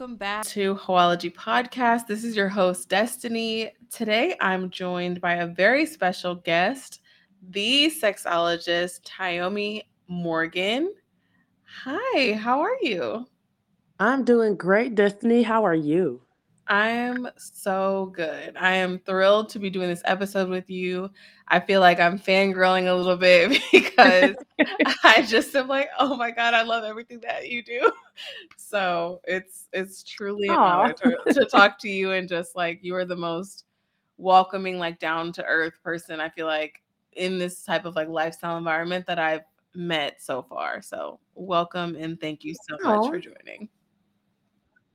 welcome back to Hoology Podcast. This is your host, Destiny. Today I'm joined by a very special guest, the sexologist, Tyomi Morgan. Hi, how are you? I'm doing great, Destiny. How are you? I'm so good. I am thrilled to be doing this episode with you. I feel like I'm fangirling a little bit because I just am like, oh my god, I love everything that you do. So it's it's truly an honor to, to talk to you and just like you are the most welcoming, like down to earth person. I feel like in this type of like lifestyle environment that I've met so far. So welcome and thank you so much for joining.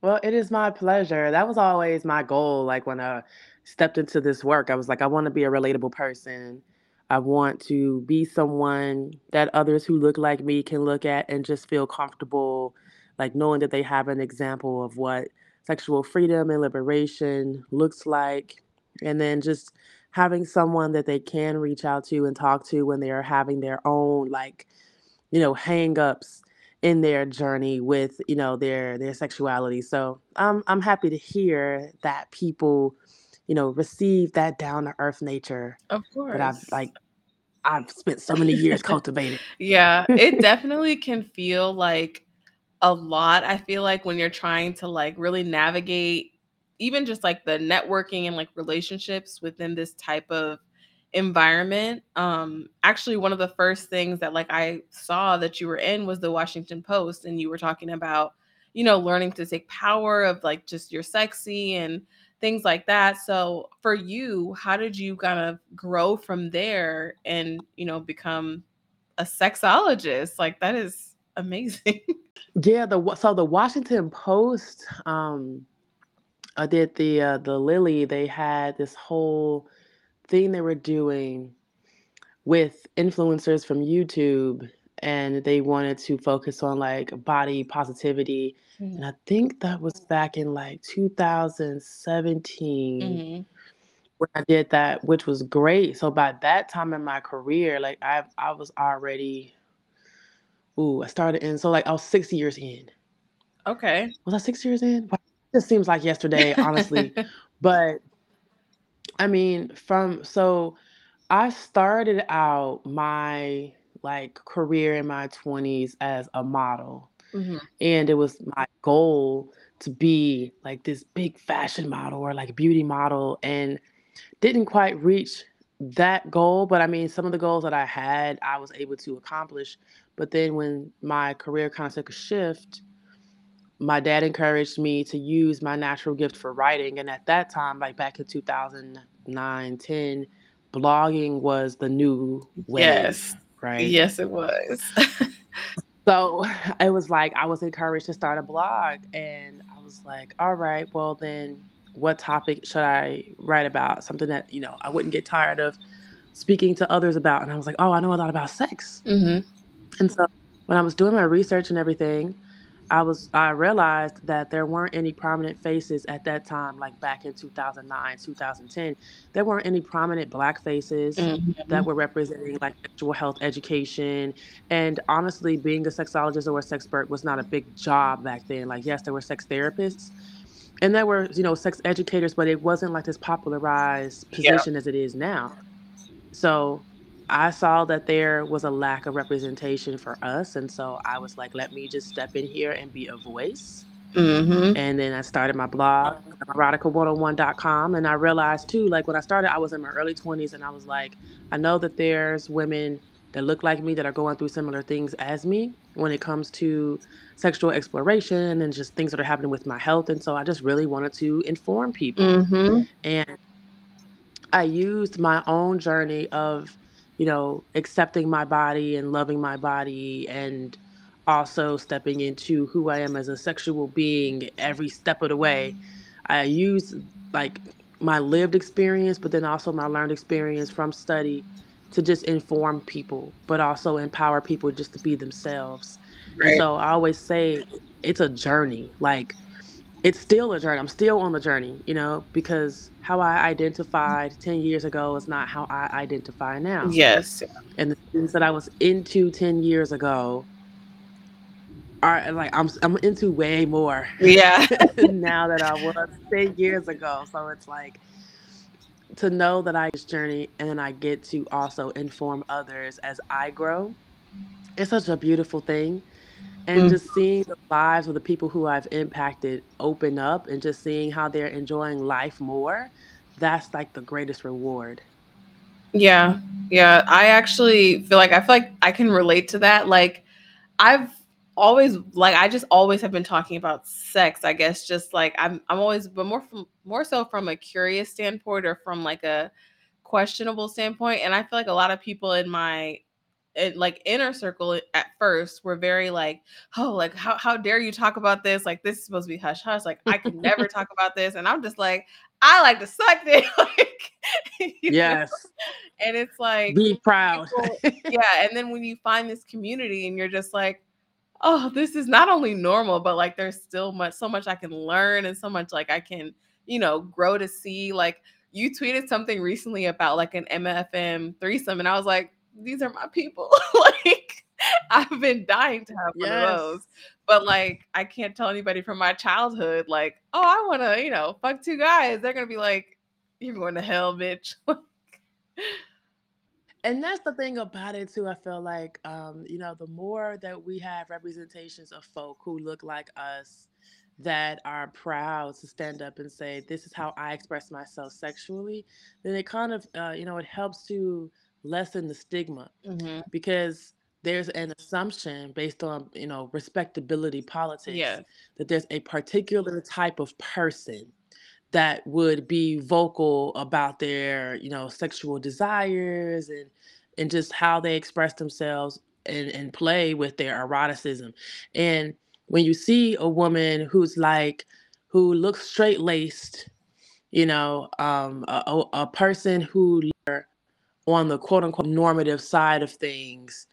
Well, it is my pleasure. That was always my goal. Like when I stepped into this work, I was like, I want to be a relatable person. I want to be someone that others who look like me can look at and just feel comfortable, like knowing that they have an example of what sexual freedom and liberation looks like. And then just having someone that they can reach out to and talk to when they are having their own, like, you know, hang ups in their journey with you know their their sexuality. So i'm i'm happy to hear that people you know receive that down to earth nature of course that i've like i've spent so many years cultivating. Yeah it definitely can feel like a lot i feel like when you're trying to like really navigate even just like the networking and like relationships within this type of environment um actually one of the first things that like i saw that you were in was the washington post and you were talking about you know learning to take power of like just your sexy and things like that. So for you how did you kind of grow from there and you know become a sexologist? Like that is amazing. Yeah the so the washington post um i did the uh the lily they had this whole thing they were doing with influencers from YouTube and they wanted to focus on like body positivity. Mm-hmm. And I think that was back in like 2017 mm-hmm. when I did that, which was great. So by that time in my career, like I I was already ooh, I started in so like I was six years in. Okay. Was I six years in? It seems like yesterday, honestly. but I mean, from so I started out my like career in my 20s as a model. Mm-hmm. And it was my goal to be like this big fashion model or like beauty model and didn't quite reach that goal, but I mean some of the goals that I had I was able to accomplish. But then when my career kind of took a shift, my dad encouraged me to use my natural gift for writing. And at that time, like back in 2009, 10, blogging was the new way. Yes. Right. Yes, it was. so it was like I was encouraged to start a blog. And I was like, all right, well, then what topic should I write about? Something that, you know, I wouldn't get tired of speaking to others about. And I was like, oh, I know a lot about sex. Mm-hmm. And so when I was doing my research and everything, I was I realized that there weren't any prominent faces at that time, like back in 2009, 2010. There weren't any prominent black faces mm-hmm. that were representing like sexual health education. And honestly, being a sexologist or a sexpert was not a big job back then. Like, yes, there were sex therapists and there were, you know, sex educators, but it wasn't like this popularized position yeah. as it is now. So I saw that there was a lack of representation for us. And so I was like, let me just step in here and be a voice. Mm-hmm. And then I started my blog, erotica101.com. And I realized too, like when I started, I was in my early 20s and I was like, I know that there's women that look like me that are going through similar things as me when it comes to sexual exploration and just things that are happening with my health. And so I just really wanted to inform people. Mm-hmm. And I used my own journey of you know, accepting my body and loving my body and also stepping into who I am as a sexual being every step of the way. I use like my lived experience, but then also my learned experience from study to just inform people, but also empower people just to be themselves. Right. So I always say it's a journey. Like it's still a journey. I'm still on the journey, you know, because how I identified 10 years ago is not how I identify now. Yes. And the things that I was into 10 years ago are like I'm I'm into way more. Yeah. now that I was 10 years ago. So it's like to know that I journey and then I get to also inform others as I grow. It's such a beautiful thing. And Mm. just seeing the lives of the people who I've impacted open up and just seeing how they're enjoying life more, that's like the greatest reward. Yeah. Yeah. I actually feel like I feel like I can relate to that. Like I've always like I just always have been talking about sex, I guess just like I'm I'm always but more from more so from a curious standpoint or from like a questionable standpoint. And I feel like a lot of people in my in, like inner circle at first were very like, oh, like how how dare you talk about this? Like this is supposed to be hush hush. Like I could never talk about this. And I'm just like, I like to suck it. like you know? Yes. And it's like Be proud. people- yeah. And then when you find this community and you're just like, oh, this is not only normal, but like there's still much, so much I can learn and so much like I can, you know, grow to see. Like you tweeted something recently about like an MFM threesome, and I was like, these are my people. like I've been dying to have one Yes. of those. But like I can't tell anybody from my childhood, like, oh, I wanna, you know, fuck two guys. They're gonna be like, you're going to hell, bitch. And that's the thing about it too. I feel like, um, you know, the more that we have representations of folk who look like us that are proud to stand up and say, "This is how I express myself sexually," then it kind of, uh, you know, it helps to lessen the stigma Mhm. because there's an assumption based on, you know, respectability politics Yeah. that there's a particular type of person that would be vocal about their you know sexual desires and and just how they express themselves and and play with their eroticism and when you see a woman who's like who looks straight laced you know um a, a person who on the quote unquote normative side of things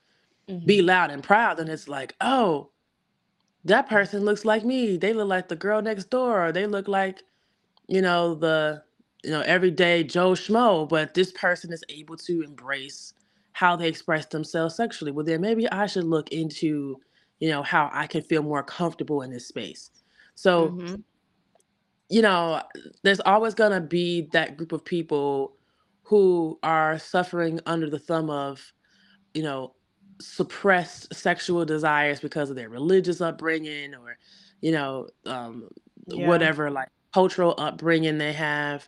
be loud and proud and it's like oh that person looks like me. They look like the girl next door. Or they look like you know the you know everyday joe schmo but this person is able to embrace how they express themselves sexually. Well then maybe i should look into you know how i can feel more comfortable in this space. So Mhm. you know there's always going to be that group of people who are suffering under the thumb of you know suppressed sexual desires because of their religious upbringing or you know um Yeah. whatever like cultural upbringing they have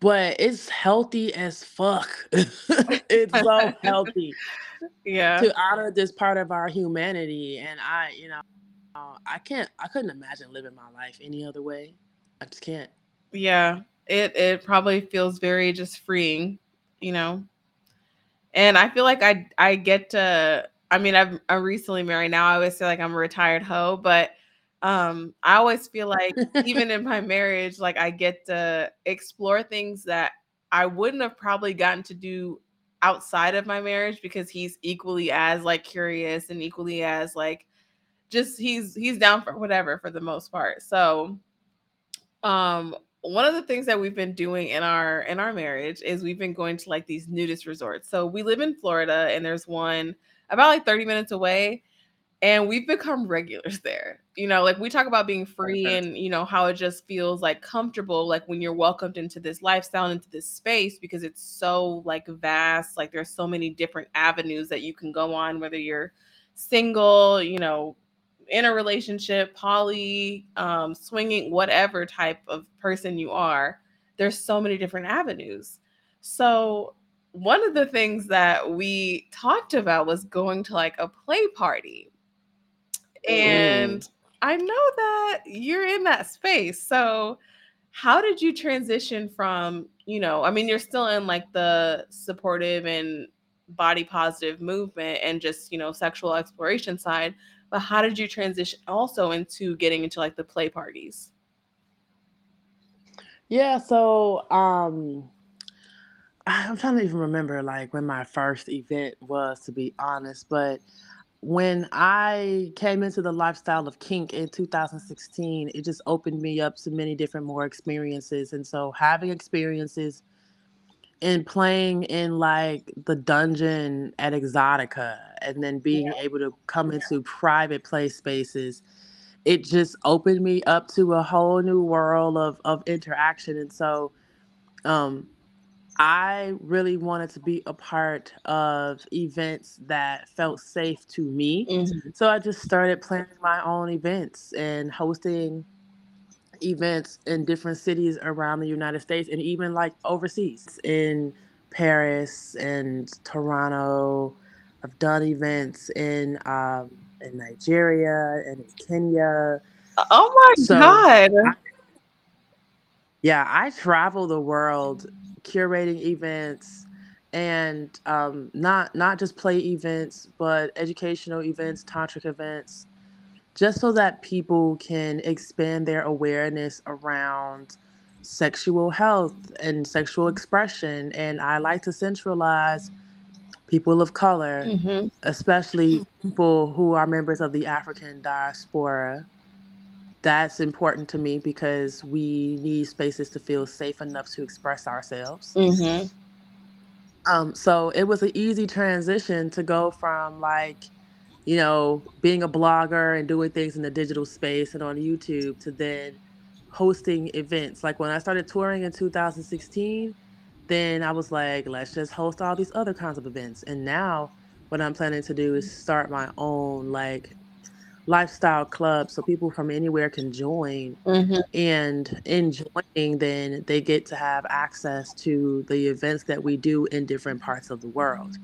but it's healthy as fuck it's so healthy Yeah. to honor this part of our humanity and i you know uh, i can't i couldn't imagine living my life any other way i just can't Yeah. It it probably feels very just freeing, you know. And I feel like I I get to I mean, I'm I'm recently married now. I always feel like I'm a retired hoe, but um I always feel like even in my marriage, like I get to explore things that I wouldn't have probably gotten to do outside of my marriage because he's equally as like curious and equally as like just he's he's down for whatever for the most part. So um one of the things that we've been doing in our in our marriage is we've been going to like these nudist resorts. So we live in Florida and there's one about like 30 minutes away and we've become regulars there. You know, like we talk about being free and you know how it just feels like comfortable like when you're welcomed into this lifestyle into this space because it's so like vast, like there's so many different avenues that you can go on whether you're single, you know, in a relationship, poly, um, swinging, whatever type of person you are, there's so many different avenues. So, one of the things that we talked about was going to like a play party. And I know that you're in that space. So, how did you transition from, you know, I mean, you're still in like the supportive and body positive movement and just, you know, sexual exploration side, but how did you transition also into getting into like the play parties? Yeah, so um I'm trying to even remember like when my first event was to be honest, but when I came into the lifestyle of kink in 2016, it just opened me up to many different more experiences. And so having experiences and playing in like the dungeon at Exxxotica and then being Yeah. able to come into private play spaces, it just opened me up to a whole new world of of interaction. And so um I really wanted to be a part of events that felt safe to me. Mhm. So I just started planning my own events and hosting events in different cities around the United States and even like overseas in Paris and Toronto. I've done events in um, in Nigeria and in Kenya. Oh my So god. I, yeah, I travel the world curating events and um, not not just play events, but educational events, tantric events, just so that people can expand their awareness around sexual health and sexual expression. And I like to centralize people of color, Mhm. especially people who are members of the African diaspora. That's important to me because we need spaces to feel safe enough to express ourselves. Mhm. Um, so it was an easy transition to go from like, you know, being a blogger and doing things in the digital space and on YouTube to then hosting events. Like when I started touring in 2016, then I was like, let's just host all these other kinds of events. And now what I'm planning to do is start my own like lifestyle club so people from anywhere can join Mhm. and in joining then they get to have access to the events that we do in different parts of the world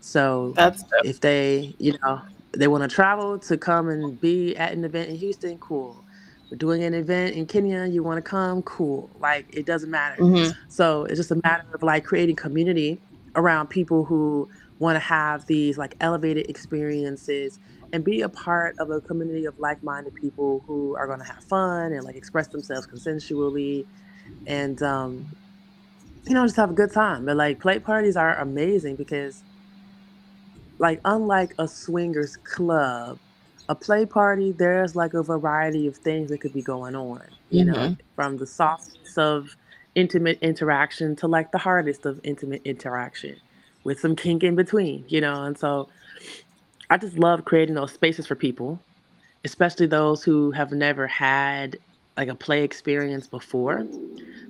so That's dope. if they you know they want to travel to come and be at an event in houston cool. We're doing an event in kenya you want to come cool. Like it doesn't matter. Mhm. so it's just a matter of like creating community around people who want to have these like elevated experiences and be a part of a community of like-minded people who are going to have fun and like express themselves consensually and um you know just have a good time. But like play parties are amazing because like unlike a swingers club a play party there's like a variety of things that could be going on you know Mhm. from the softest of intimate interaction to like the hardest of intimate interaction with some kink in between you know and so i just love creating those spaces for people especially those who have never had like a play experience before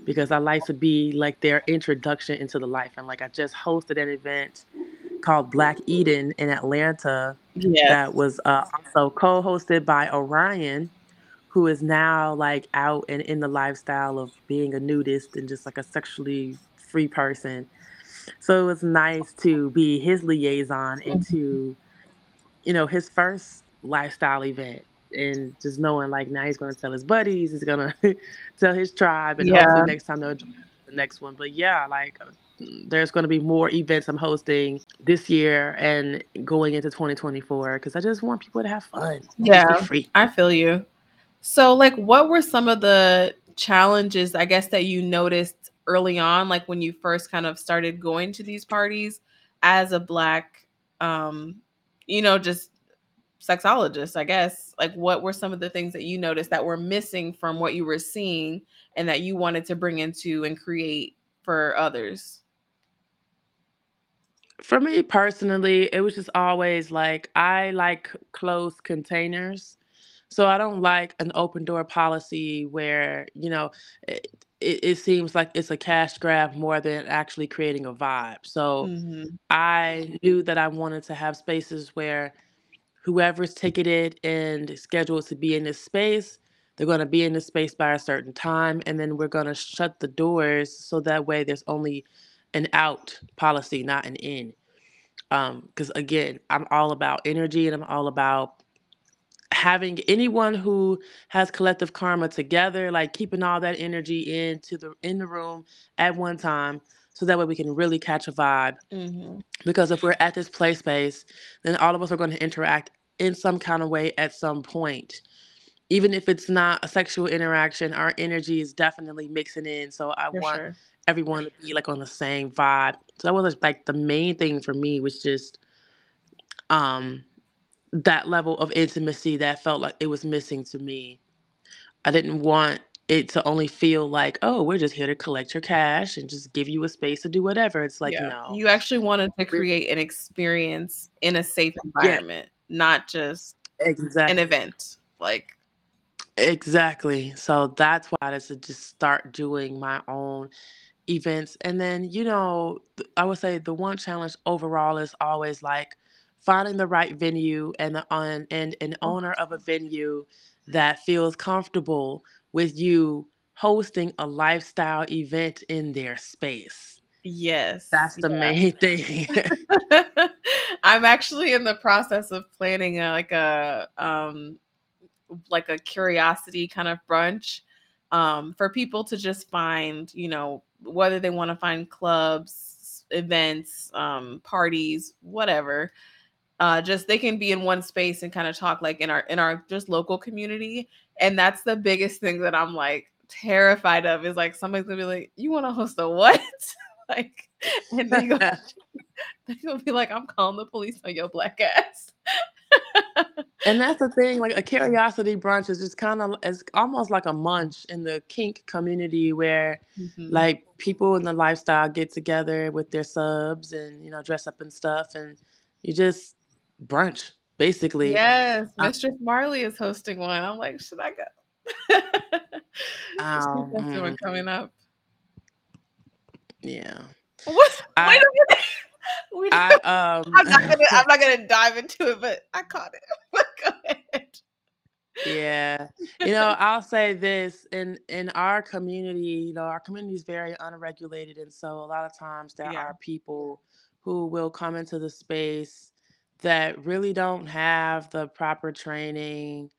because I like to be like their introduction into the life. And like I just hosted an event called Black Eden in Atlanta that was uh, also co-hosted by Orion, who is now like out and in the lifestyle of being a nudist and just like a sexually free person. So it was nice to be his liaison into you know, his first lifestyle event and just knowing like now he's gonna tell his buddies, he's gonna tell his tribe, and hopefully Yeah. next time they'll join the next one. But yeah, like there's gonna be more events I'm hosting this year and going into 2024 because I just want people to have fun Yeah. free. I feel you. So like what were some of the challenges I guess that you noticed early on like when you first kind of started going to these parties as a black um you know just sexologist, I guess. Like what were some of the things that you noticed that were missing from what you were seeing and that you wanted to bring into and create for others? For me personally, it was just always like I like closed containers. So I don't like an open door policy where, you know, it, it, it seems like it's a cash grab more than actually creating a vibe. So Mhm. I knew that I wanted to have spaces where whoever's ticketed and scheduled to be in this space, they're going to be in this space by a certain time. And then we're going to shut the doors so that way there's only an out policy, not an in um because again i'm all about energy and i'm all about having anyone who has collective karma together like keeping all that energy into the in the room at one time so that way we can really catch a vibe Mhm. because if we're at this play space then all of us are going to interact in some kind of way at some point even if it's not a sexual interaction our energy is definitely mixing in so i For want sure. Everyone to be like on the same vibe so that was like the main thing for me was just um that level of intimacy that felt like it was missing to me. I didn't want it to only feel like, "Oh, we're just here to collect your cash and just give you a space to do whatever." It's like, Yeah, no. you actually wanted to create an experience in a safe Yeah. environment, not just an event, like Exactly. So that's why I decided to just start doing my own events. And then, you know, I would say the one challenge overall is always like finding the right venue and the on and an Oh, owner of a venue that feels comfortable with you hosting a lifestyle event in their space. yes, That's the yeah. main thing. I'm actually in the process of planning a, like a um like a curiosity kind of brunch um for people to just find, you know, whether they want to find clubs, events, um parties, whatever. Uh just they can be in one space and kind of talk like in our in our just local community and that's the biggest thing that I'm like terrified of is like somebody's gonna be like, "You want to host a what?" like, and they go, they're gonna be like, "I'm calling the police on your black ass." And that's the thing, like a curiosity brunch is just kind of it's almost like a munch in the kink community where Mhm. like people in the lifestyle get together with their subs and you know dress up and stuff and you just brunch basically. Yes, Uh, Mistress Marley is hosting one. I'm like, should I go? Um, hosting one mm, coming up. yeah. What? Wait I a minute. We I, um, I'm not gonna. I'm not gonna dive into it, but I caught it. Go ahead. Yeah. You know, I'll say this in in our community, you know, our community is very unregulated and so a lot of times there Yeah. are people who will come into the space that really don't have the proper training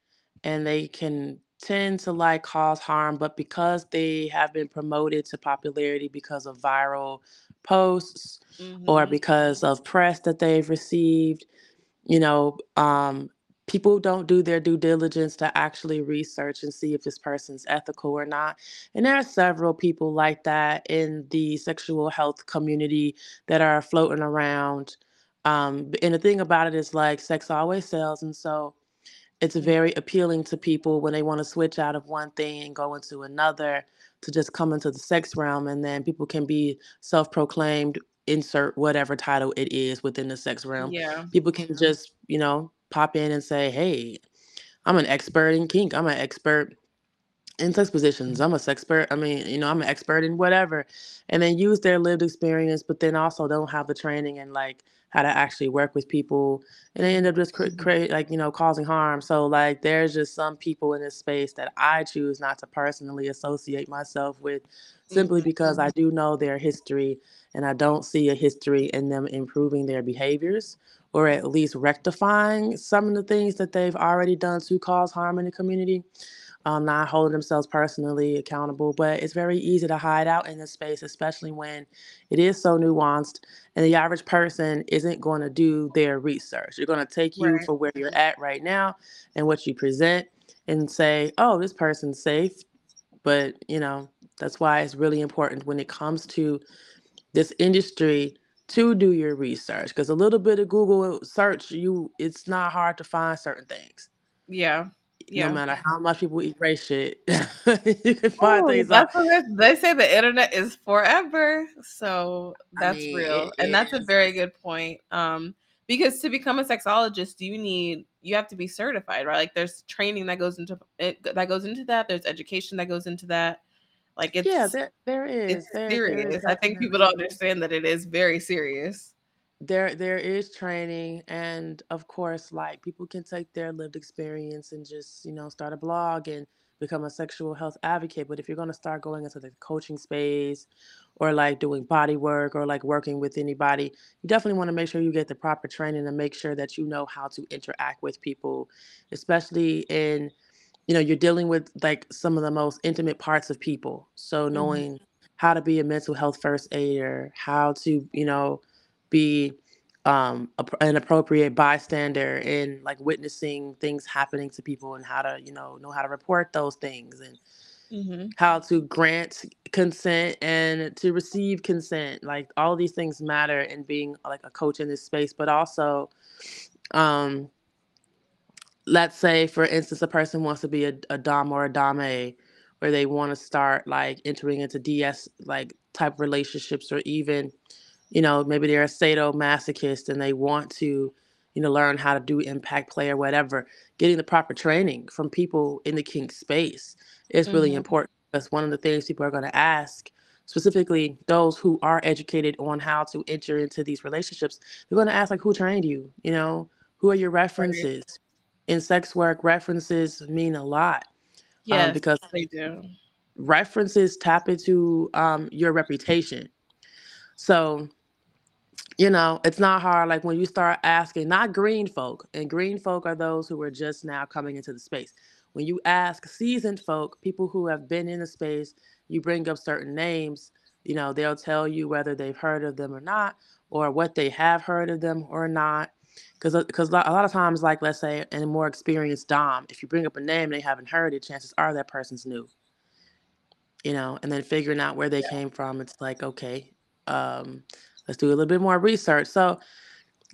and they can tend to like cause harm, but because they have been promoted to popularity because of viral posts or Mhm. because of press that they've received, you know, um, people don't do their due diligence to actually research and see if this person's ethical or not. And there are several people like that in the sexual health community that are floating around. Um, and the thing about it is like sex always sells. And so it's very appealing to people when they want to switch out of one thing and go into another to just come into the sex realm. And then people can be self proclaimed, insert whatever title it is within the sex realm. Yeah. People can mm-hmm. just, you know, pop in and say, hey, I'm an expert in kink. I'm an expert in sex positions. I'm a sexpert. I mean, you know, I'm an expert in whatever. And then use their lived experience, but then also don't have the training and like how to actually work with people. And they end up just cre- Mhm. create like, you know, causing harm. So like there's just some people in this space that I choose not to personally associate myself with simply because. I do know their history and I don't see a history in them improving their behaviors or at least rectifying some of the things that they've already done to cause harm in the community um, not holding themselves personally accountable. But it's very easy to hide out in this space, especially when it is so nuanced and the average person isn't going to do their research. You're going to take you Right. for where you're at right now and what you present and say, oh, this person's safe. But, you know, that's why it's really important when it comes to this industry to do your research because a little bit of Google search, you it's not hard to find certain things Yeah. No matter how much people erase shit, you can find Oh, things out. that's what they say. The internet is forever, so I that's mean, real, and that's a very good point. Um, because to become a sexologist, you need you have to be certified, right? Like there's training that goes into it that goes into that. There's education that goes into that. Like it's Yeah, there there it's. There there is serious. I think people don't understand that it is very serious. There there is training and of course like people can take their lived experience and just, you know, start a blog and become a sexual health advocate. But if you're gonna start going into the coaching space or like doing body work or like working with anybody, you definitely want to make sure you get the proper training and make sure that you know how to interact with people, especially in you know, you're dealing with like some of the most intimate parts of people. So Mhm. knowing how to be a mental health first aider, how to, you know, be um a, an appropriate bystander in like witnessing things happening to people and how to, you know, know how to report those things and Mhm. how to grant consent and to receive consent. Like all these things matter in being like a coach in this space, but also um let's say for instance a person wants to be a, a dom or a dame or they want to start like entering into DS like type relationships or even you know maybe they're a sadomasochist and they want to you know learn how to do impact play or whatever getting the proper training from people in the kink space is really Mhm. important that's one of the things people are going to ask specifically those who are educated on how to enter into these relationships they're going to ask like who trained you you know who are your Right. references in sex work references mean a lot um, because they do. references tap into um, your reputation so you know it's not hard like when you start asking not green folk and green folk are those who are just now coming into the space when you ask seasoned folk people who have been in the space you bring up certain names you know they'll tell you whether they've heard of them or not or what they have heard of them or not because because uh, a lot of times like let's say in a more experienced dom if you bring up a name they haven't heard it chances are that person's new you know, and then figuring out where they Yeah. came from. It's like, okay, um, let's do a little bit more research. So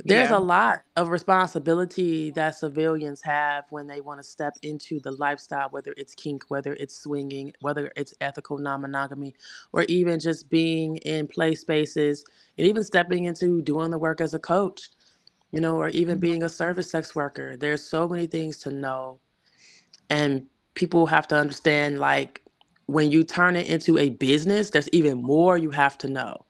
there's Yeah. a lot of responsibility that civilians have when they want to step into the lifestyle, whether it's kink, whether it's swinging, whether it's ethical non monogamy, or even just being in play spaces, and even stepping into doing the work as a coach, you know, or even Mhm. being a service sex worker. There's so many things to know. And people have to understand like when you turn it into a business, there's even more you have to know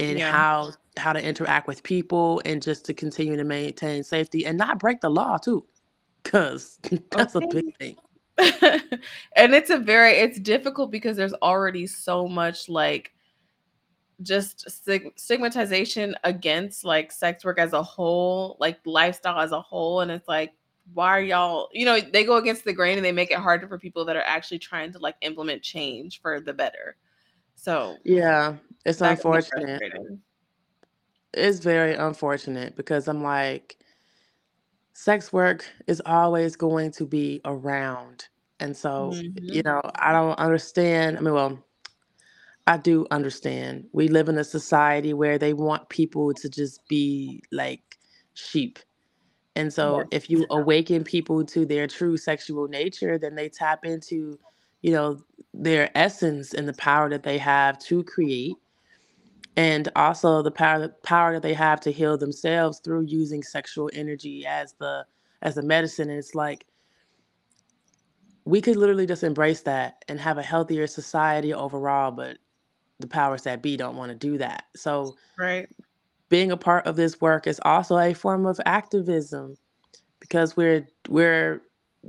in Yeah. how how to interact with people and just to continue to maintain safety and not break the law too. Cause that's a big thing. and it's a very it's difficult because there's already so much like just stigmatization against like sex work as a whole, like lifestyle as a whole and it's like why are y'all, you know, they go against the grain and they make it harder for people that are actually trying to like implement change for the better. So, Yeah, it's that can be unfortunate. frustrating. It's very unfortunate because I'm like, sex work is always going to be around. And so, you Mhm. know, I don't understand. I mean, well, I do understand. We live in a society where they want people to just be like sheep. And so Yes. if you awaken people to their true sexual nature, then they tap into, you know, their essence and the power that they have to create and also the power power that they have to heal themselves through using sexual energy as the as the medicine. And it's like we could literally just embrace that and have a healthier society overall, but the powers that be don't want to do that. So Right. being a part of this work is also a form of activism because we're we're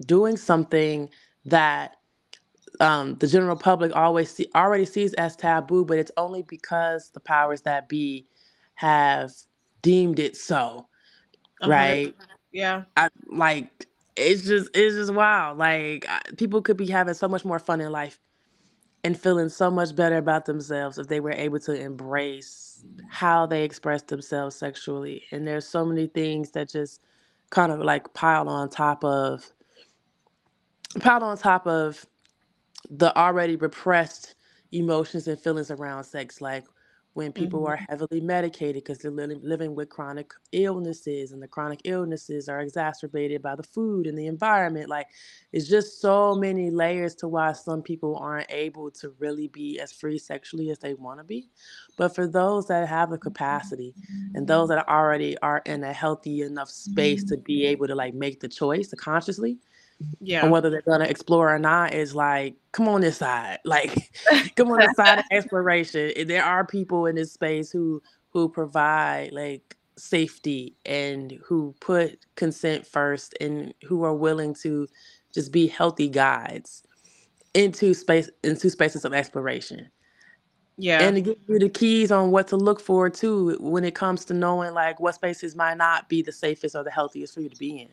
doing something that um, the general public always see, already sees as taboo, but it's only because the powers that be have deemed it so, hundred right? Yeah. I like it's just it's just wild. Like I, people could be having so much more fun in life and feeling so much better about themselves if they were able to embrace how they express themselves sexually. And there's so many things that just kind of like pile on top of pile on top of the already repressed emotions and feelings around sex like when people are Mhm. heavily medicated because they're living, living with chronic illnesses and the chronic illnesses are exacerbated by the food and the environment like it's just so many layers to why some people aren't able to really be as free sexually as they want to be. But for those that have the capacity and those that already are in a healthy enough space to be able to like make the choice consciously and Yeah. whether they're gonna explore or not is like, come on this side, like, come on this side of exploration. There are people in this space who who provide like safety and who put consent first and who are willing to just be healthy guides into space into spaces of exploration Yeah. and to give you the keys on what to look for too when it comes to knowing like what spaces might not be the safest or the healthiest for you to be in.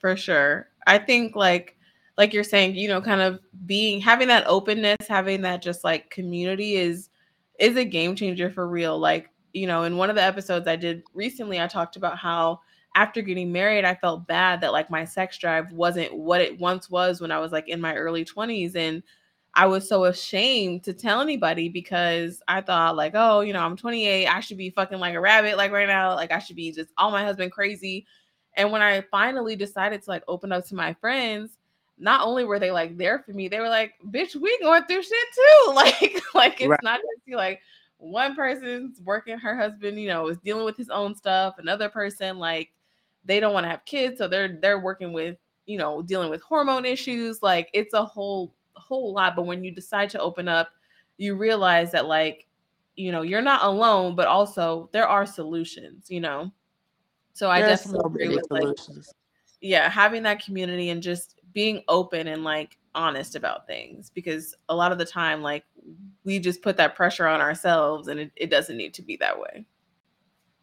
For sure. I think like like you're saying, you know, kind of being having that openness, having that just like community is is a game changer for real. Like, you know, in one of the episodes I did recently, I talked about how after getting married, I felt bad that like my sex drive wasn't what it once was when I was like in my early 20s and I was so ashamed to tell anybody because I thought like, oh, you know, I'm 28, I should be fucking like a rabbit like right now, like I should be just all my husband crazy and when I finally decided to like open up to my friends, not only were they like there for me, they were like, bitch, we going through shit too. Like, like it's right. not just you like one person's working, her husband, you know, is dealing with his own stuff. Another person, like, they don't want to have kids, so they're they're working with, you know, dealing with hormone issues. Like, it's a whole whole lot. But when you decide to open up, you realize that like, you know, you're not alone, but also there are solutions, you know. So I definitely so agree with solutions. like, yeah, having that community and just being open and like honest about things because a lot of the time like we just put that pressure on ourselves and it, it doesn't need to be that way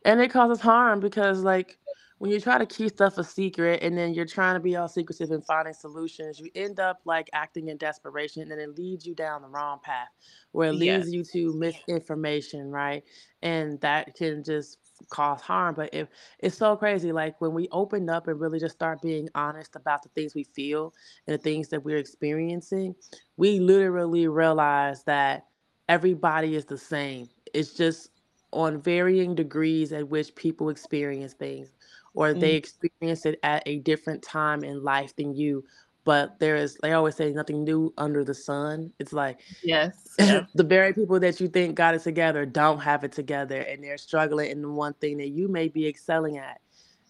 and it causes harm because like when you try to keep stuff a secret and then you're trying to be all secretive and finding solutions, you end up like acting in desperation and it leads you down the wrong path where it leads yes. you to misinformation, right? And that can just cause harm. But if it's so crazy, like when we open up and really just start being honest about the things we feel and the things that we're experiencing, we literally realize that everybody is the same. It's just on varying degrees at which people experience things or they mm. experience it at a different time in life than you but there is they always say nothing new under the sun it's like yes yeah. the very people that you think got it together don't have it together and they're struggling in the one thing that you may be excelling at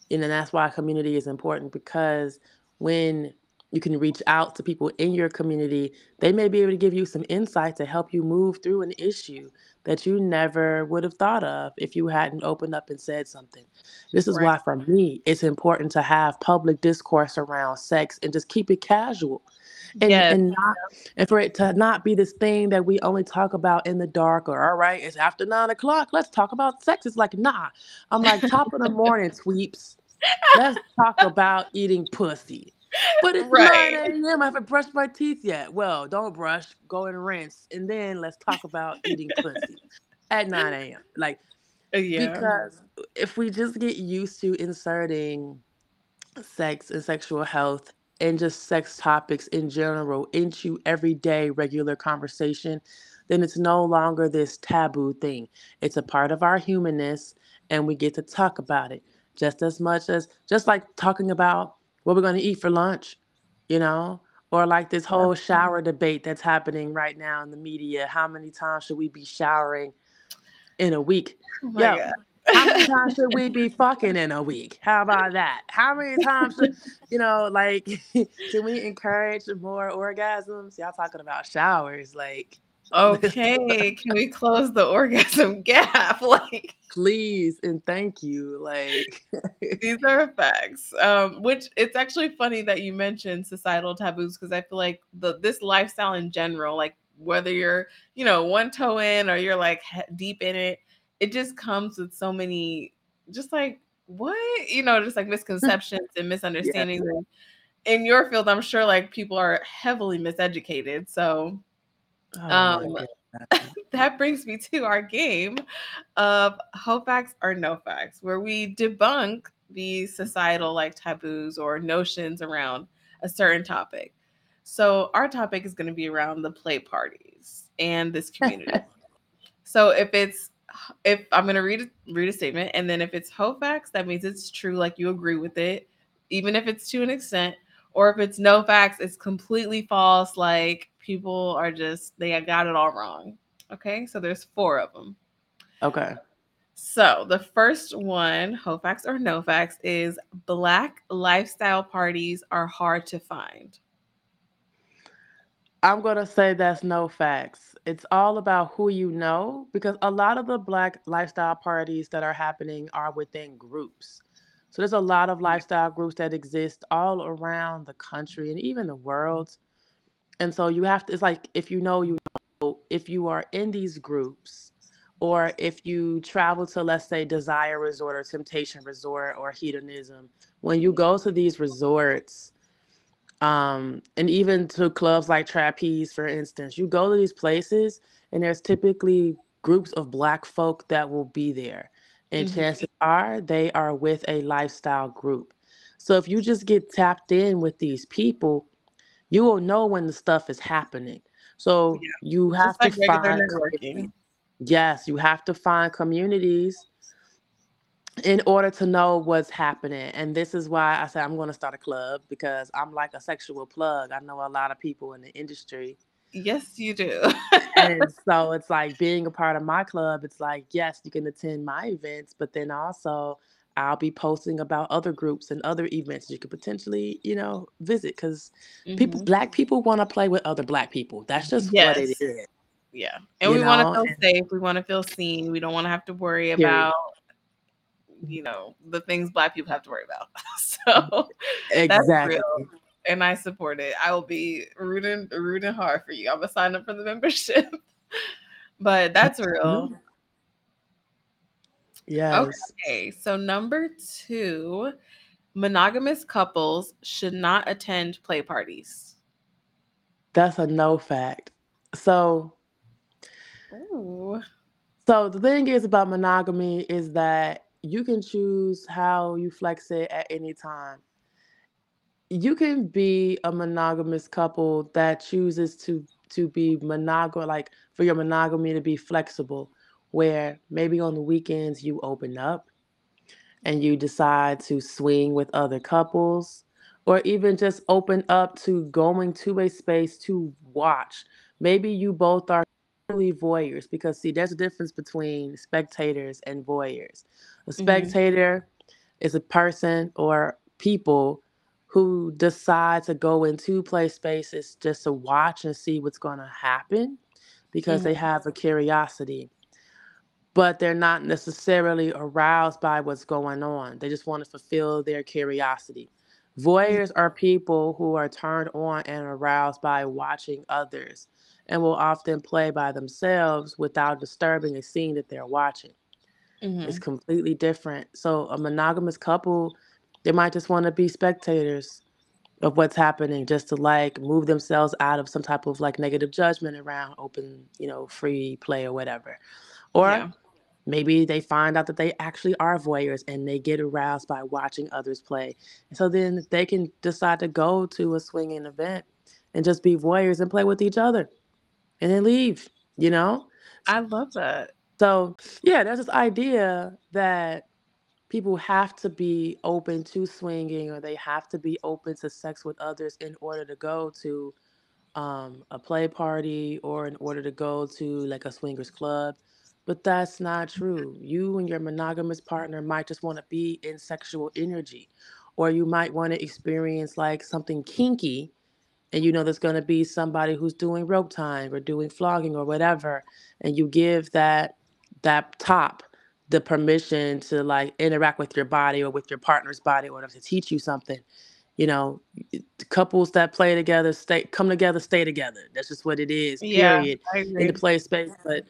and then that's why community is important because when you can reach out to people in your community they may be able to give you some insight to help you move through an issue that you never would have thought of if you hadn't opened up and said something. This is right. why, for me, it's important to have public discourse around sex and just keep it casual. And, yes. and not and for it to not be this thing that we only talk about in the dark or all right, it's after nine o'clock. Let's talk about sex. It's like, nah. I'm like top of the morning sweeps. Let's talk about eating pussy. But it's right. 9 a.m. I haven't brushed my teeth yet. Well, don't brush, go and rinse, and then let's talk about eating pussy at 9 a.m. Like, uh, yeah. because if we just get used to inserting sex and sexual health and just sex topics in general into everyday regular conversation, then it's no longer this taboo thing. It's a part of our humanness, and we get to talk about it just as much as just like talking about what we're going to eat for lunch, you know, or like this whole shower debate that's happening right now in the media. How many times should we be showering in a week? Oh yeah. How many times should we be fucking in a week? How about that? How many times should, you know, like, can we encourage more orgasms? Y'all talking about showers, like, okay can we close the orgasm gap like please and thank you like these are facts um which it's actually funny that you mentioned societal taboos because i feel like the this lifestyle in general like whether you're you know one toe in or you're like deep in it it just comes with so many just like what you know just like misconceptions and misunderstandings yeah. in your field i'm sure like people are heavily miseducated so Oh um, that brings me to our game of ho facts or no facts, where we debunk these societal like taboos or notions around a certain topic. So our topic is going to be around the play parties and this community. so if it's if I'm going to read read a statement and then if it's ho facts, that means it's true, like you agree with it, even if it's to an extent. Or if it's no facts, it's completely false, like people are just they got it all wrong. Okay, so there's four of them. Okay. So the first one, ho facts or no facts, is black lifestyle parties are hard to find. I'm gonna say that's no facts. It's all about who you know because a lot of the black lifestyle parties that are happening are within groups. So there's a lot of lifestyle groups that exist all around the country and even the world and so you have to it's like if you know you know if you are in these groups or if you travel to let's say desire resort or temptation resort or hedonism when you go to these resorts um, and even to clubs like trapeze for instance you go to these places and there's typically groups of black folk that will be there and mm-hmm. chances are they are with a lifestyle group so if you just get tapped in with these people you will know when the stuff is happening. So yeah. you have to find yes, you have to find communities in order to know what's happening. And this is why I said I'm going to start a club because I'm like a sexual plug. I know a lot of people in the industry. Yes, you do. and so it's like being a part of my club, it's like, yes, you can attend my events, but then also I'll be posting about other groups and other events you could potentially, you know, visit because people, hmm black people want to play with other black people. That's just what it Yes. is, Yeah. And you we want to feel safe. We want to feel seen. We don't want to have to worry period. about, you know, the things black people have to worry about. so that's Exactly. real. And I support it. I will be rooting rooting hard for you. I'm gonna sign up for the membership. but that's real. Yes. Okay. So number two, monogamous couples should not attend play parties. That's a no fact. So, Ooh. so the thing is about monogamy is that you can choose how you flex it at any time. You can be a monogamous couple that chooses to to be monogam like for your monogamy to be flexible, where maybe on the weekends you open up and you decide to swing with other couples or even just open up to going to a space to watch. Maybe you both are really voyeurs because see there's a difference between spectators and voyeurs. A hmm spectator is a person or people who decide to go into play spaces just to watch and see what's going to happen because hmm they have a curiosity but they're not necessarily aroused by what's going on. They just want to fulfill their curiosity. Voyeurs are people who are turned on and aroused by watching others and will often play by themselves without disturbing a scene that they're watching. It's hmm completely different. So, a monogamous couple, they might just want to be spectators of what's happening just to like move themselves out of some type of like negative judgment around open, you know, free play or whatever. Or Yeah. Maybe they find out that they actually are voyeurs and they get aroused by watching others play. So then they can decide to go to a swinging event and just be voyeurs and play with each other and then leave, you know? I love that. So, yeah, there's this idea that people have to be open to swinging or they have to be open to sex with others in order to go to um, a play party or in order to go to like a swingers club. But that's not true. You and your monogamous partner might just want to be in sexual energy, or you might want to experience like something kinky, and you know there's going to be somebody who's doing rope time or doing flogging or whatever, and you give that that top the permission to like interact with your body or with your partner's body or to teach you something. You know couples that play together stay come together stay together. That's just what it is Yeah, period I in the play space but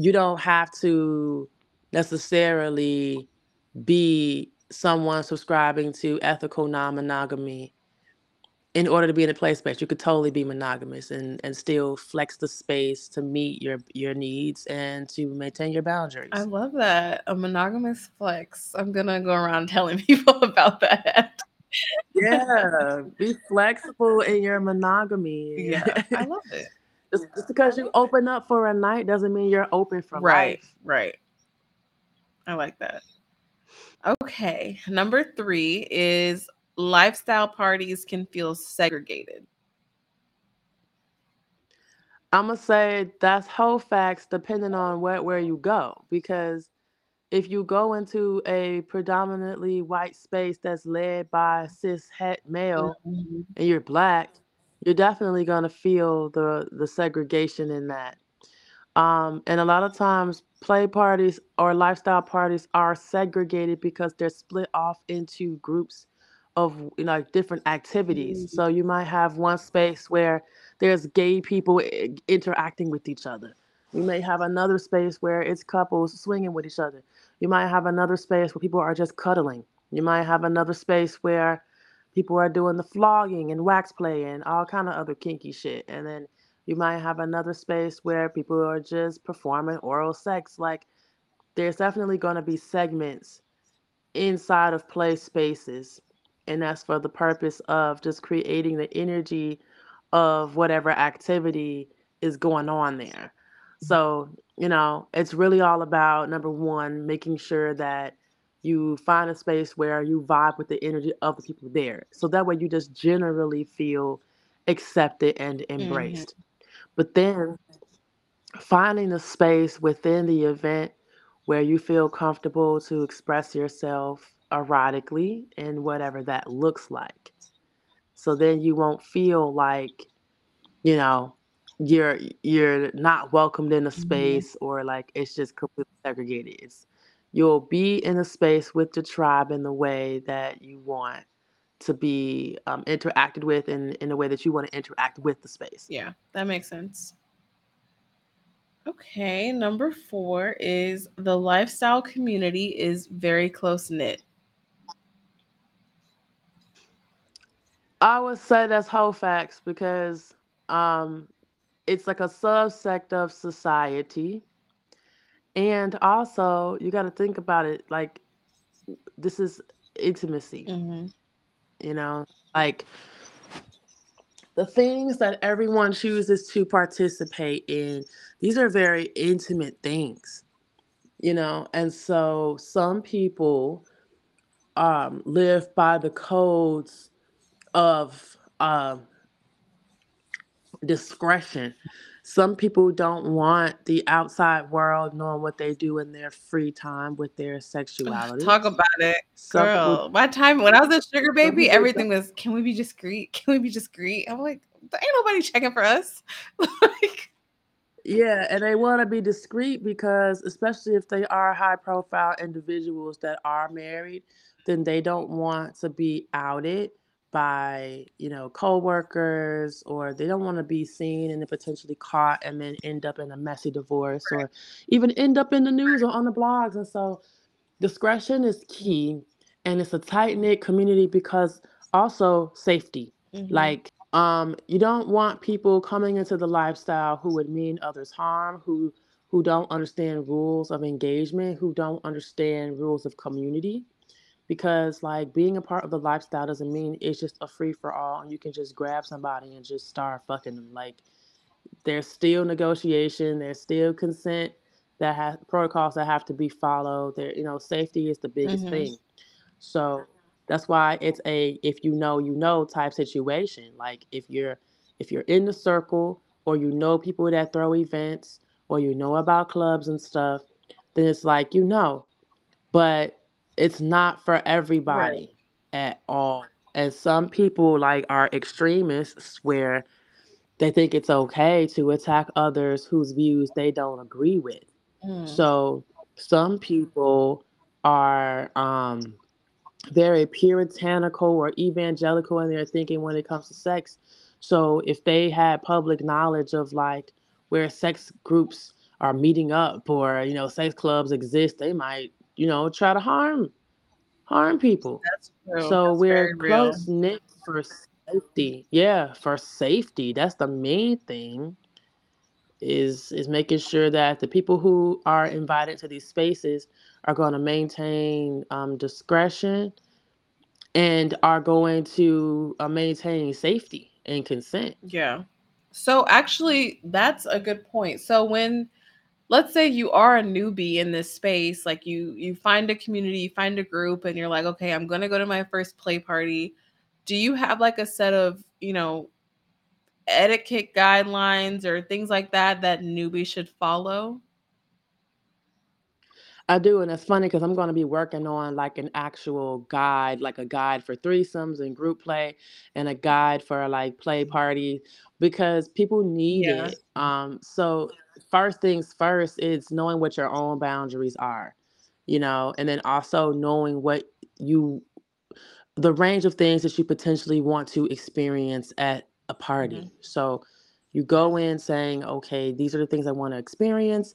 you don't have to necessarily be someone subscribing to ethical non-monogamy in order to be in a play space you could totally be monogamous and and still flex the space to meet your your needs and to maintain your boundaries. I love that. A monogamous flex. I'm gonna go around telling people about that. yeah be flexible in your monogamy Yeah, I love it. Just, just because you open up for a night doesn't mean you're open for Right, life right. I like that. Okay, number three is lifestyle parties can feel segregated. i'm gonna say that's ho facts depending on where, where you go because if you go into a predominantly white space that's led by cis het male Mhm. and you're black, you're definitely gonna feel the the segregation in that. Um, and a lot of times, play parties or lifestyle parties are segregated because they're split off into groups of you know like different activities. Mm, So you might have one space where there's gay people i- interacting with each other. You may have another space where it's couples swinging with each other. You might have another space where people are just cuddling. You might have another space where people are doing the flogging and wax play and all kind of other kinky shit. And then you might have another space where people are just performing oral sex. Like there's definitely going to be segments inside of play spaces. And that's for the purpose of just creating the energy of whatever activity is going on there. So, you know, it's really all about number one, making sure that you find a space where you vibe with the energy of the people there. So that way you just generally feel accepted and Mhm. embraced. But then finding a space within the event where you feel comfortable to express yourself erotically and whatever that looks like. So then you won't feel like, you know, you're you're not welcomed in a Mhm. space or like it's just completely segregated. It's you'll be in a space with the tribe in the way that you want to be um, interacted with and in a way that you want to interact with the space. Yeah, that makes sense. Okay, number four is the lifestyle community is very close knit. I would say that's ho facts because um, it's like a subsect of society. And also, you got to think about it like this is intimacy, hmm you know? Like the things that everyone chooses to participate in, these are very intimate things, you know? And so some people um, live by the codes of um, discretion. Some people don't want the outside world knowing what they do in their free time with their sexuality. Talk about it, Some people, girl. My time when I was a sugar baby, everything was, can we be discreet? Can we be discreet? I'm like, ain't nobody checking for us. like, yeah, and they want to be discreet because, especially if they are high profile individuals that are married, then they don't want to be outed by, you know, coworkers or they don't want to be seen and then potentially caught and then end up in a messy divorce or even end up in the news or on the blogs. And so discretion is key and it's a tight knit community because also safety. hmm Like, um, you don't want people coming into the lifestyle who would mean others harm, who who don't understand rules of engagement, who don't understand rules of community. Because like being a part of the lifestyle doesn't mean it's just a free for all and you can just grab somebody and just start fucking them. Like there's still negotiation, there's still consent that has protocols that have to be followed. There, you know, safety is the biggest hmm thing. So that's why it's a if you know, you know type situation. Like if you're if you're in the circle or you know people that throw events or you know about clubs and stuff, then it's like you know. But it's not for Right. everybody at all. And some people like are extremists where they think it's okay to attack others whose views they don't agree with. Mm. So some people are um, very puritanical or evangelical in their thinking when it comes to sex. So if they had public knowledge of like where sex groups are meeting up or you know sex clubs exist, they might you know try to harm harm people. That's. So That's we're close knit for safety. Yeah, for safety. That's the main thing is is making sure that the people who are invited to these spaces are going to maintain um, discretion and are going to uh, maintain safety and consent. Yeah. So actually, that's a good point. So when let's say you are a newbie in this space, like you you find a community, you find a group and you're like, "Okay, I'm going to go to my first play party." Do you have like a set of, you know, etiquette guidelines or things like that that newbie should follow? I do, and it's funny because I'm going to be working on like an actual guide, like a guide for threesomes and group play, and a guide for like play party because people need Yeah. it. Um, so first things first is knowing what your own boundaries are, you know, and then also knowing what you the range of things that you potentially want to experience at a party. Mm-hmm. So you go in saying, okay, these are the things I want to experience.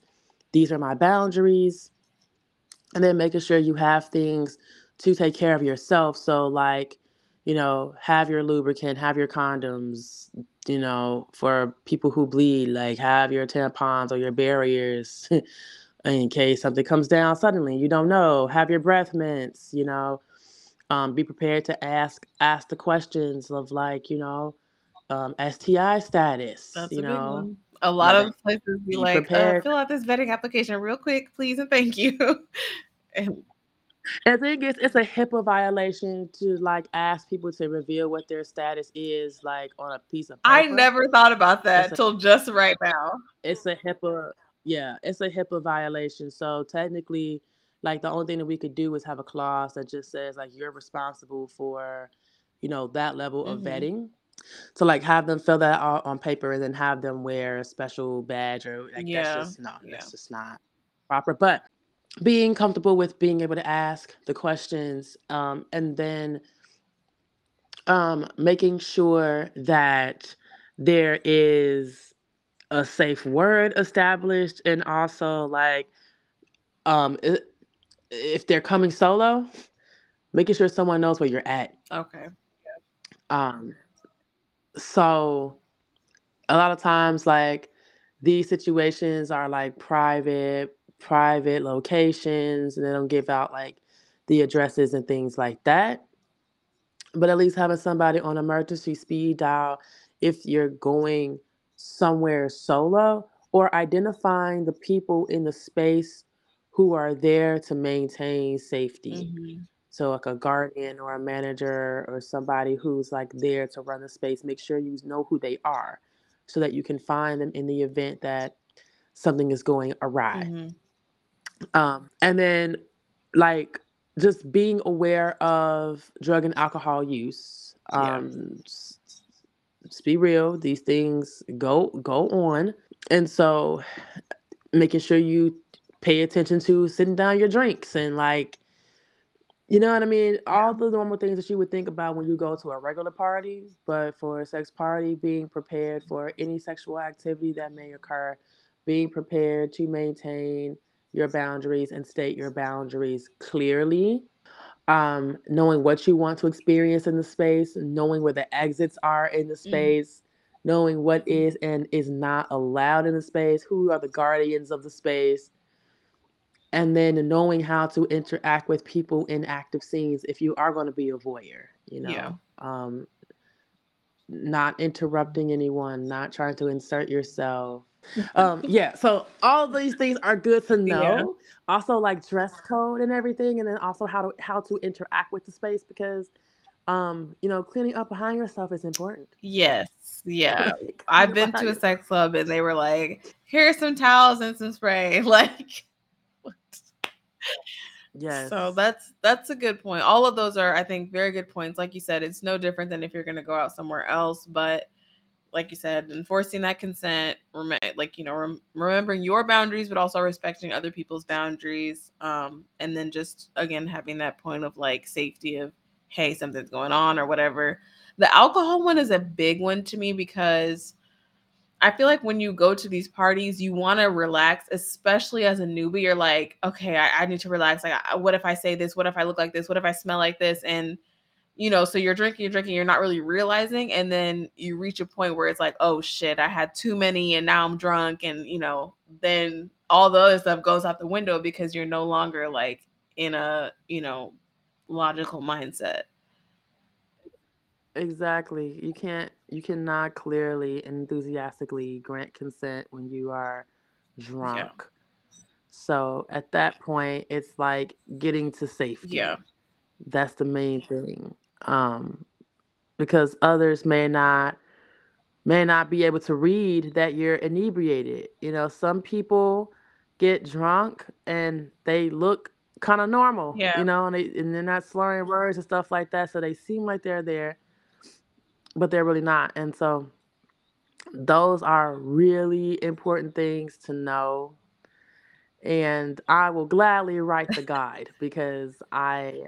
These are my boundaries and then making sure you have things to take care of yourself. So, like, you know, have your lubricant, have your condoms, you know, for people who bleed, like, have your tampons or your barriers in case something comes down suddenly. You don't know. Have your breath mints, you know. Um, be prepared to ask ask the questions of like, you know, um, STI status, That's you a know. A lot whether of places be be like, uh, fill out this vetting application real quick, please and thank you. and I think it's it's a HIPAA violation to like ask people to reveal what their status is, like on a piece of I never thought about that till just right now. it's a HIPAA, yeah, it's a HIPAA violation. So technically, like the only thing that we could do is have a clause that just says like you're responsible for, you know, that level of Mhm. vetting. So like have them fill that out on paper and then have them wear a special badge or like Yeah, that's just no, yeah. that's just not proper. But being comfortable with being able to ask the questions um, and then um, making sure that there is a safe word established and also like um, if they're coming solo making sure someone knows where you're at Okay. um, so a lot of times like these situations are like private private locations and they don't give out like the addresses and things like that but at least having somebody on emergency speed dial if you're going somewhere solo or identifying the people in the space who are there to maintain safety Mhm. so like a guardian or a manager or somebody who's like there to run the space, make sure you know who they are so that you can find them in the event that something is going awry. Mhm. Um, and then like just being aware of drug and alcohol use. Um let's be real, these things go go on. And so making sure you pay attention to sitting down your drinks and like you know what I mean? All the normal things that you would think about when you go to a regular party, but for a sex party, being prepared for any sexual activity that may occur, being prepared to maintain your boundaries and state your boundaries clearly, um, knowing what you want to experience in the space, knowing where the exits are in the Mhm. space, knowing what is and is not allowed in the space, who are the guardians of the space, and then knowing how to interact with people in active scenes if you are going to be a voyeur you know Yeah. um not interrupting anyone not trying to insert yourself um yeah so all these things are good to know Yeah. also like dress code and everything and then also how to how to interact with the space because um you know cleaning up behind yourself is important Yes. Yeah. Like, I've been to a sex club and they were like, here's some towels and some spray. Like yes So that's that's a good point. All of those are, I think, very good points. Like you said, it's no different than if you're going to go out somewhere else. But like you said, enforcing that consent, rem- like you know, rem- remembering your boundaries, but also respecting other people's boundaries. Um, and then just again having that point of like safety of, hey, something's going on or whatever. The alcohol one is a big one to me because I feel like when you go to these parties, you want to relax, especially as a newbie. You're like, okay, I, I need to relax. Like, what if I say this? What if I look like this? What if I smell like this? And, you know, so you're drinking, you're drinking, you're not really realizing. And then you reach a point where it's like, oh shit, I had too many and now I'm drunk. And, you know, then all the other stuff goes out the window because you're no longer like in a, you know, logical mindset. Exactly. You can't you cannot clearly enthusiastically grant consent when you are drunk. Yeah. So at that point it's like getting to safety. Yeah. That's the main thing. Um because others may not may not be able to read that you're inebriated. You know, some people get drunk and they look kind of normal, Yeah. you know, and they and they're not slurring words and stuff like that, so they seem like they're there but they're really not. And so those are really important things to know. And I will gladly write the guide because I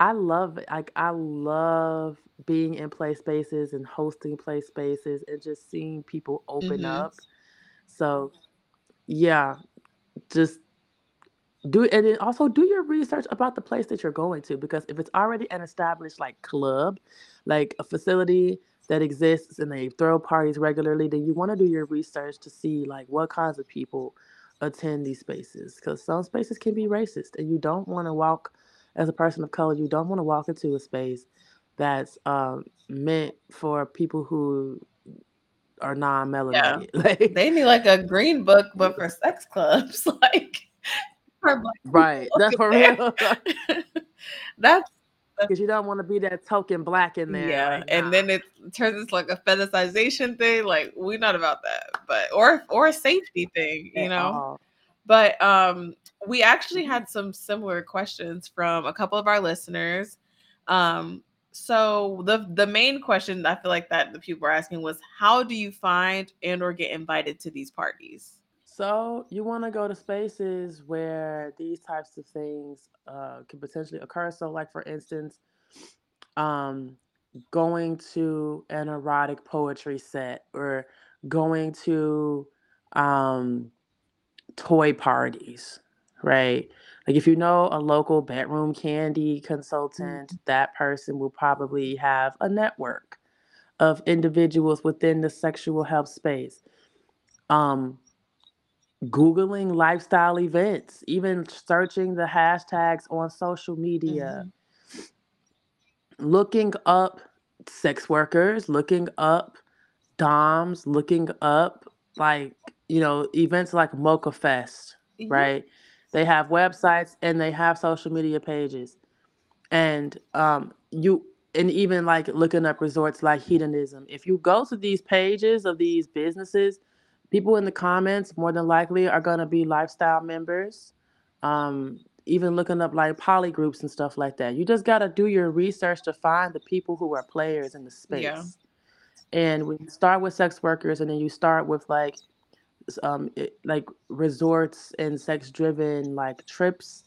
I love it. Like I love being in play spaces and hosting play spaces and just seeing people open Mhm. up. So yeah, just do and then also do your research about the place that you're going to because if it's already an established like club like a facility that exists and they throw parties regularly then you want to do your research to see like what kinds of people attend these spaces because some spaces can be racist and you don't want to walk as a person of color you don't want to walk into a space that's um, meant for people who are non-melanated like They need like a green book, but for sex clubs. like, right. That's for real. That's because you don't want to be that token black in there. yeah, like, and nah. then it turns into like a fetishization thing. Like we're not about that, but or or a safety thing, you know. But um, we actually had some similar questions from a couple of our listeners. Um, so the the main question I feel like that the people were asking was, how do you find and or get invited to these parties? So you want to go to spaces where these types of things uh, could potentially occur. So, like for instance, um, going to an erotic poetry set or going to um, toy parties, right? Like if you know a local Bedroom Kandi consultant, that person will probably have a network of individuals within the sexual health space. Um, Googling lifestyle events, even searching the hashtags on social media, looking up sex workers, looking up DOMs, looking up like, you know, events like Mocha Fest, Mhm. right? They have websites and they have social media pages. And um you and even like looking up resorts like hedonism. If you go to these pages of these businesses, people in the comments more than likely are going to be lifestyle members. Um even looking up like poly groups and stuff like that. You just got to do your research to find the people who are players in the space. Yeah. And when you start with sex workers and then you start with like um it, like resorts and sex driven like trips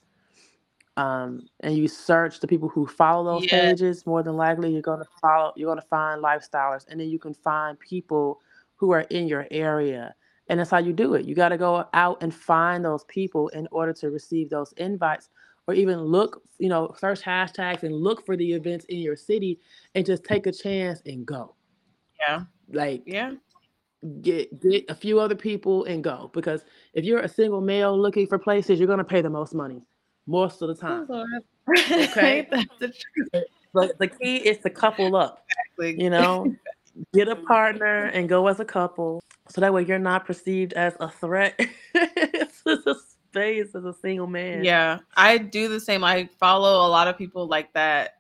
um and you search the people who follow those Yeah. pages more than likely you're going to follow you're going to find lifestylers and then you can find people who are in your area and that's how you do it you got to go out and find those people in order to receive those invites or even look you know search hashtags and look for the events in your city and just take a chance and go Yeah. like Yeah. Get get a few other people and go because if you're a single male looking for places you're going to pay the most money most of the time Okay. That's the truth. but the key is to couple up Exactly. you know get a partner and go as a couple so that way you're not perceived as a threat to the space as a single man Yeah, I do the same. I follow a lot of people like that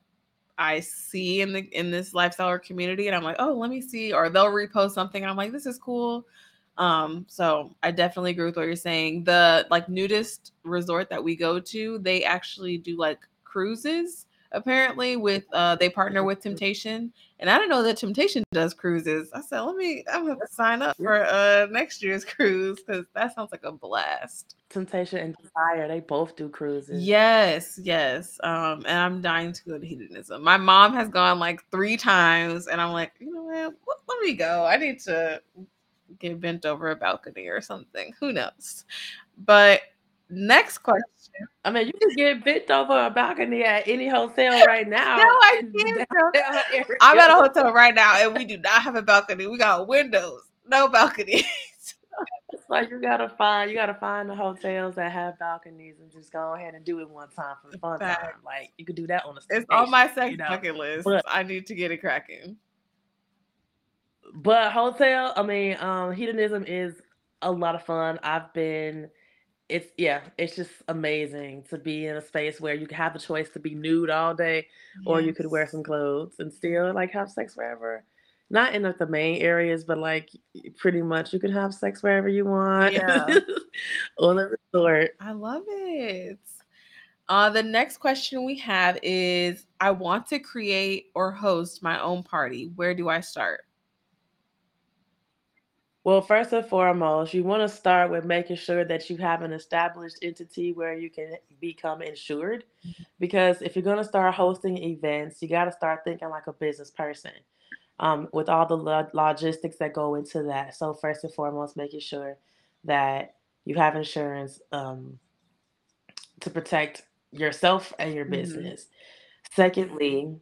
I see in the in this lifestyle or community, and I'm like, oh, let me see, or they'll repost something, and I'm like, this is cool. Um, so I definitely agree with what you're saying. The like nudist resort that we go to, they actually do like cruises. Apparently, with uh, they partner with Temptation, and I don't know that Temptation does cruises. I said, let me, I'm gonna sign up for uh next year's cruise because that sounds like a blast. temptation and desire they both do cruises Yes, yes. Um, and I'm dying to go to hedonism. My mom has gone like three times, and I'm like, you know what? Let, let me go. I need to get bent over a balcony or something. Who knows? But next question. i mean you can get bent over a balcony at any hotel right now No, I can't. I'm at a hotel right now, and we do not have a balcony. We got windows, no balconies. It's like you gotta find you gotta find the hotels that have balconies and just go ahead and do it one time for the fun time. Like you could do that on the it's on my sex you know. bucket list. But- I need to get it cracking. But hotel, I mean, um, hedonism is a lot of fun. I've been it's yeah, it's just amazing to be in a space where you can have the choice to be nude all day or you could wear some clothes and still like have sex wherever. Not in like, the main areas, but like pretty much you can have sex wherever you want. Yeah. on a resort. I love it. Uh, the next question we have is I want to create or host my own party. Where do I start? Well, first and foremost, you want to start with making sure that you have an established entity where you can become insured. Because if you're going to start hosting events, you got to start thinking like a business person um, with all the lo- logistics that go into that. So, first and foremost, making sure that you have insurance um, to protect yourself and your Mhm. business. Secondly,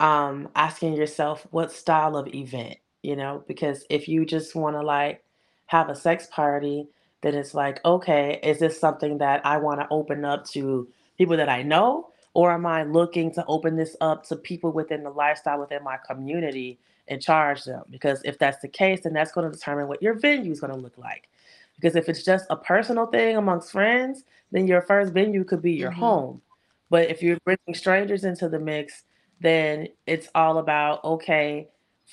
um, asking yourself what style of event, you know, because if you just want to like have a sex party, then it's like, okay, is this something that I want to open up to people that I know? Or am I looking to open this up to people within the lifestyle within my community and charge them? Because if that's the case, then that's going to determine what your venue is going to look like. Because if it's just a personal thing amongst friends, then your first venue could be your Mhm. home. But if you're bringing strangers into the mix, then it's all about okay,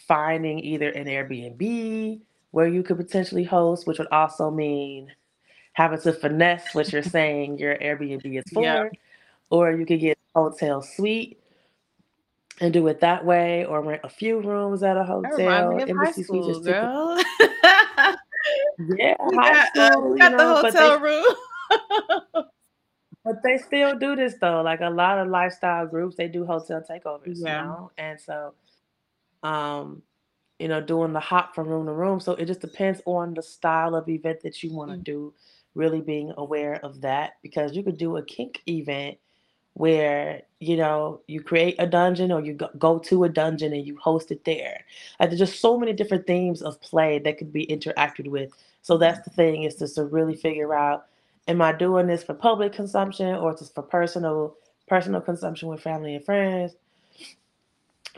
finding either an Airbnb where you could potentially host, which would also mean having to finesse what you're saying your Airbnb is for, Yeah. or you could get a hotel suite and do it that way, or rent a few rooms at a hotel. me of high Embassy school, girl. yeah, We high got, uh, school, you got the know, they hotel room. but they still do this though. Like a lot of lifestyle groups, they do hotel takeovers, you know, and so um, you know, doing the hop from room to room. So it just depends on the style of event that you want to Mm. do. Really being aware of that because you could do a kink event where you know you create a dungeon or you go, go to a dungeon and you host it there. Like there's just so many different themes of play that could be interacted with. So that's the thing is just to really figure out: Am I doing this for public consumption or just for personal personal consumption with family and friends?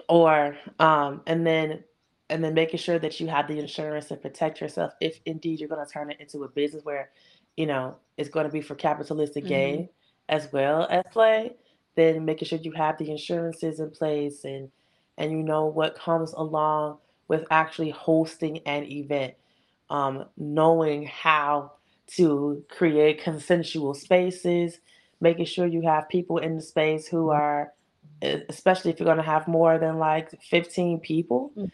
Or um and then and then making sure that you have the insurance to protect yourself if indeed you're going to turn it into a business where you know it's going to be for capitalistic gain as well as play then making sure you have the insurances in place and and you know what comes along with actually hosting an event. Um, knowing how to create consensual spaces making sure you have people in the space who are e- especially if you're going to have more than like 15 people Mhm.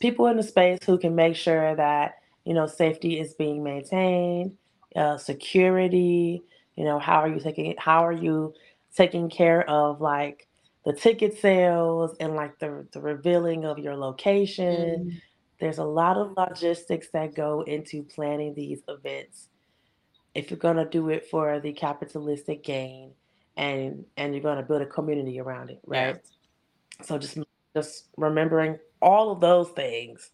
people in the space who can make sure that you know safety is being maintained uh, security you know how are you taking how are you taking care of like the ticket sales and like the, the revealing of your location Mm. there's a lot of logistics that go into planning these events if you're going to do it for the capitalistic gain and and you're going to build a community around it Yeah. right so just just remembering all of those things.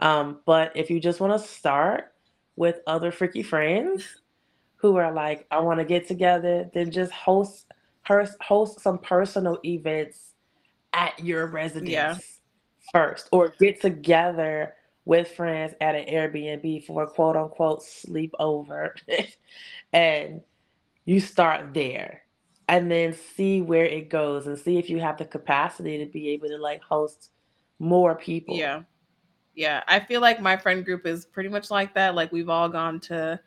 Um, but if you just want to start with other freaky friends who are like, I want to get together, then just host host some personal events at your Yeah. residence first, or get together with friends at an Airbnb for a quote unquote sleepover, and you start there and then see where it goes and see if you have the capacity to be able to like host more people. Yeah. Yeah. I feel like my friend group is pretty much like that. Like we've all gone to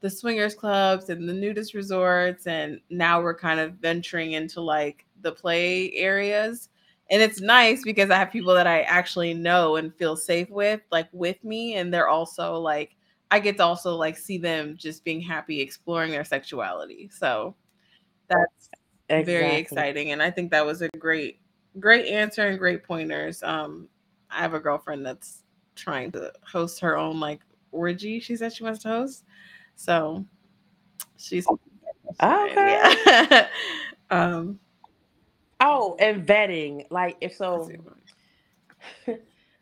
the swingers clubs and the nudist resorts, and now we're kind of venturing into like the play areas. And it's nice because I have people that I actually know and feel safe with, like with me. And they're also like, I get to also like see them just being happy exploring their sexuality. So that's very exciting. And I think that was a great, great answer and great pointers. Um, I have a girlfriend that's trying to host her own like orgy. She said she wants to host. So she's Okay. yeah. um Oh, and vetting. Like if so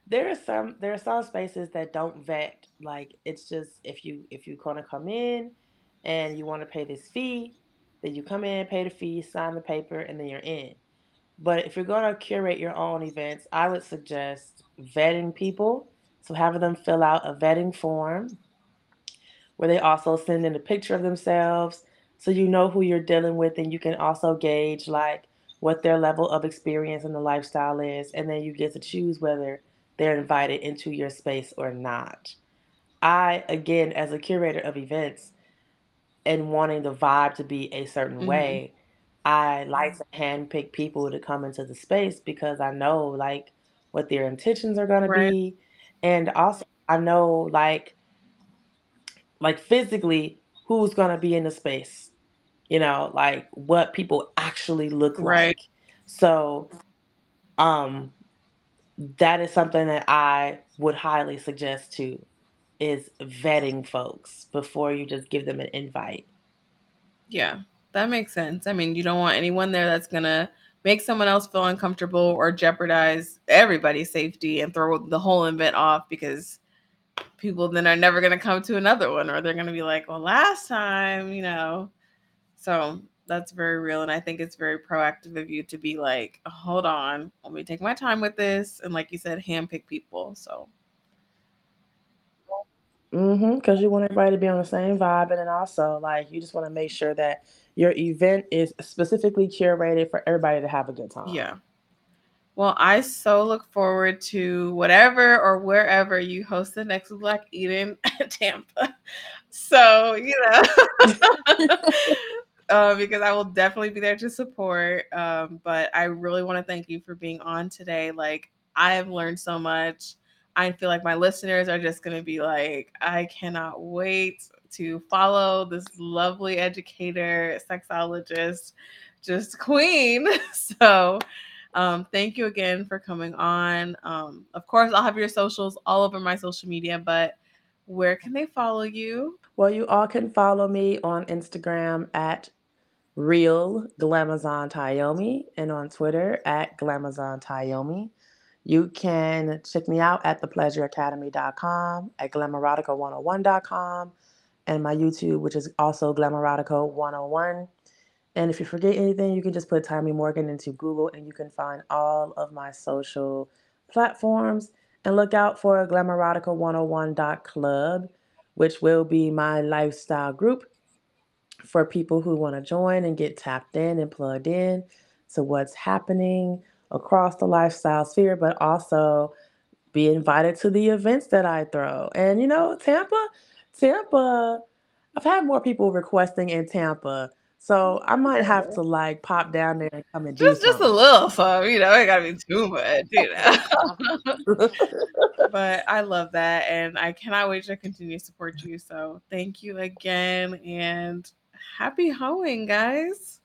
there are some there are some spaces that don't vet. Like it's just if you if you gonna come in and you want to pay this fee, then you come in, pay the fee, sign the paper, and then you're in. But if you're gonna curate your own events, I would suggest vetting people. So having them fill out a vetting form where they also send in a picture of themselves so you know who you're dealing with and you can also gauge like what their level of experience in the lifestyle is and then you get to choose whether they're invited into your space or not. I again as a curator of events and wanting the vibe to be a certain Mhm. way, I like to handpick people to come into the space because I know like what their intentions are gonna Right. be. And also I know like like physically who's gonna be in the space. You know, like what people actually look Right. like. So um that is something that I would highly suggest too is vetting folks before you just give them an invite. Yeah, that makes sense. I mean, you don't want anyone there that's gonna make someone else feel uncomfortable or jeopardize everybody's safety and throw the whole event off because people then are never gonna come to another one or they're gonna be like, well, last time, you know. So that's very real. And I think it's very proactive of you to be like, hold on, let me take my time with this. And like you said, handpick people. So Mm-hmm. Because you want everybody to be on the same vibe, and then also like you just want to make sure that your event is specifically curated for everybody to have a good time. Yeah. Well, I so look forward to whatever or wherever you host the next Black Eden Tampa. So, you know, uh, because I will definitely be there to support. Um, but I really want to thank you for being on today. Like, I have learned so much. I feel like my listeners are just going to be like, I cannot wait to follow this lovely educator, sexologist, just queen. So, um, thank you again for coming on. Um, of course, I'll have your socials all over my social media, but where can they follow you? Well, you all can follow me on Instagram at real Glamazon Tyomi and on Twitter at Glamazon Tyomi. You can check me out at thepleasureacademy.com, at glamouratica101.com, and my YouTube, which is also Glamouratica101. And if you forget anything, you can just put Tyomi Morgan into Google and you can find all of my social platforms. And look out for Glamouratica101.club, which will be my lifestyle group for people who want to join and get tapped in and plugged in to what's happening across the lifestyle sphere, but also be invited to the events that I throw. And you know, Tampa, Tampa, I've had more people requesting in Tampa. So I might have to like pop down there and come and do just just a little fun, you know. It gotta be too much, you know. but I love that, and I cannot wait to continue to support you. So thank you again, and happy hoeing, guys.